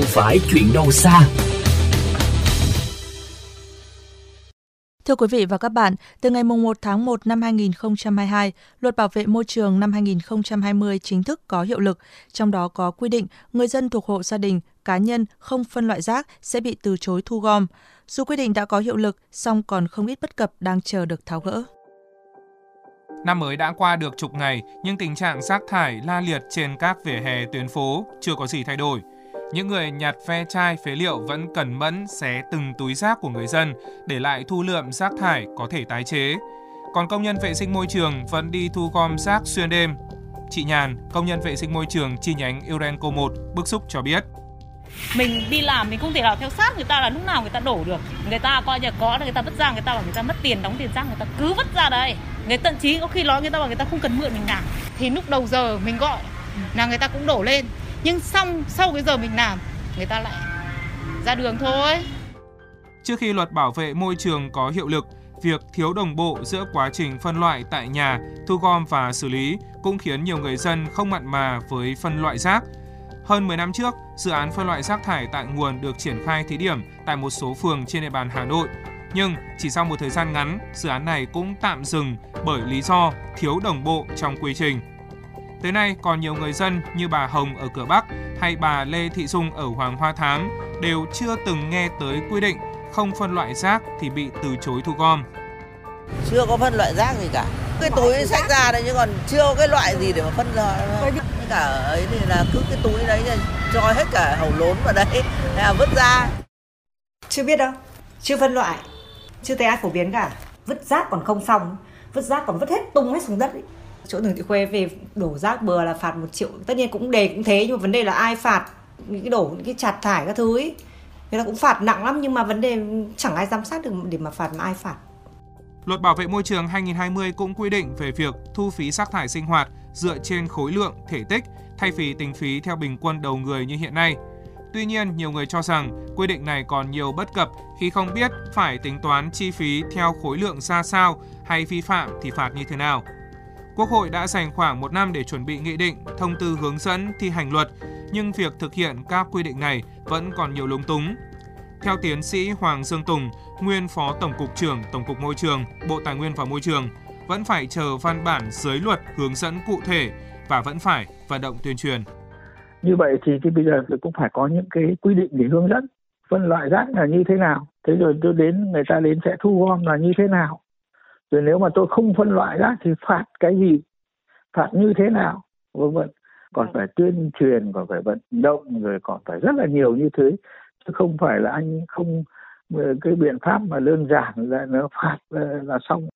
không phải chuyện đâu xa. Thưa quý vị và các bạn, từ ngày 1 tháng 1 năm 2022, Luật Bảo vệ môi trường năm 2020 chính thức có hiệu lực, trong đó có quy định người dân thuộc hộ gia đình, cá nhân không phân loại rác sẽ bị từ chối thu gom. Dù quy định đã có hiệu lực, song còn không ít bất cập đang chờ được tháo gỡ. Năm mới đã qua được chục ngày, nhưng tình trạng rác thải la liệt trên các vỉa hè tuyến phố chưa có gì thay đổi. Những người nhặt ve chai phế liệu vẫn cẩn mẫn xé từng túi rác của người dân để lại thu lượm rác thải có thể tái chế. Còn công nhân vệ sinh môi trường vẫn đi thu gom rác xuyên đêm. Chị Nhàn, công nhân vệ sinh môi trường chi nhánh Urenco 1, bức xúc cho biết. Mình đi làm mình không thể nào theo sát người ta là lúc nào người ta đổ được. Người ta coi như có là người ta vứt ra người ta bảo người ta mất tiền đóng tiền rác người ta cứ vứt ra đây. Người tận chí có khi nói người ta bảo người ta không cần mượn mình làm. Thì lúc đầu giờ mình gọi là người ta cũng đổ lên nhưng xong sau cái giờ mình làm người ta lại ra đường thôi trước khi luật bảo vệ môi trường có hiệu lực việc thiếu đồng bộ giữa quá trình phân loại tại nhà, thu gom và xử lý cũng khiến nhiều người dân không mặn mà với phân loại rác hơn 10 năm trước, dự án phân loại rác thải tại nguồn được triển khai thí điểm tại một số phường trên địa bàn Hà Nội. Nhưng chỉ sau một thời gian ngắn, dự án này cũng tạm dừng bởi lý do thiếu đồng bộ trong quy trình. Tới nay, còn nhiều người dân như bà Hồng ở cửa Bắc hay bà Lê Thị Dung ở Hoàng Hoa Thám đều chưa từng nghe tới quy định không phân loại rác thì bị từ chối thu gom. Chưa có phân loại rác gì cả. Cái túi sách ra đấy nhưng còn chưa có cái loại gì để mà phân ra. Cả ấy thì là cứ cái túi đấy cho hết cả hầu lốn vào đấy hay là vứt ra. Chưa biết đâu. Chưa phân loại. Chưa thấy ai phổ biến cả. Vứt rác còn không xong. Vứt rác còn vứt hết tung hết xuống đất ấy chỗ đường thị khuê về đổ rác bừa là phạt một triệu tất nhiên cũng đề cũng thế nhưng mà vấn đề là ai phạt những cái đổ những cái chặt thải các thứ ấy người ta cũng phạt nặng lắm nhưng mà vấn đề chẳng ai giám sát được để mà phạt mà ai phạt Luật Bảo vệ môi trường 2020 cũng quy định về việc thu phí rác thải sinh hoạt dựa trên khối lượng, thể tích thay vì tính phí theo bình quân đầu người như hiện nay. Tuy nhiên, nhiều người cho rằng quy định này còn nhiều bất cập khi không biết phải tính toán chi phí theo khối lượng ra sao hay vi phạm thì phạt như thế nào. Quốc hội đã dành khoảng một năm để chuẩn bị nghị định, thông tư hướng dẫn thi hành luật, nhưng việc thực hiện các quy định này vẫn còn nhiều lúng túng. Theo tiến sĩ Hoàng Dương Tùng, nguyên Phó Tổng cục trưởng Tổng cục Môi trường, Bộ Tài nguyên và Môi trường, vẫn phải chờ văn bản dưới luật hướng dẫn cụ thể và vẫn phải vận động tuyên truyền. Như vậy thì, thì bây giờ cũng phải có những cái quy định để hướng dẫn phân loại rác là như thế nào. Thế rồi tôi đến người ta đến sẽ thu gom là như thế nào. Rồi nếu mà tôi không phân loại rác thì phạt cái gì, phạt như thế nào, vân vân. Còn phải tuyên truyền, còn phải vận động, rồi còn phải rất là nhiều như thế. Chứ không phải là anh không cái biện pháp mà đơn giản là nó phạt là, là xong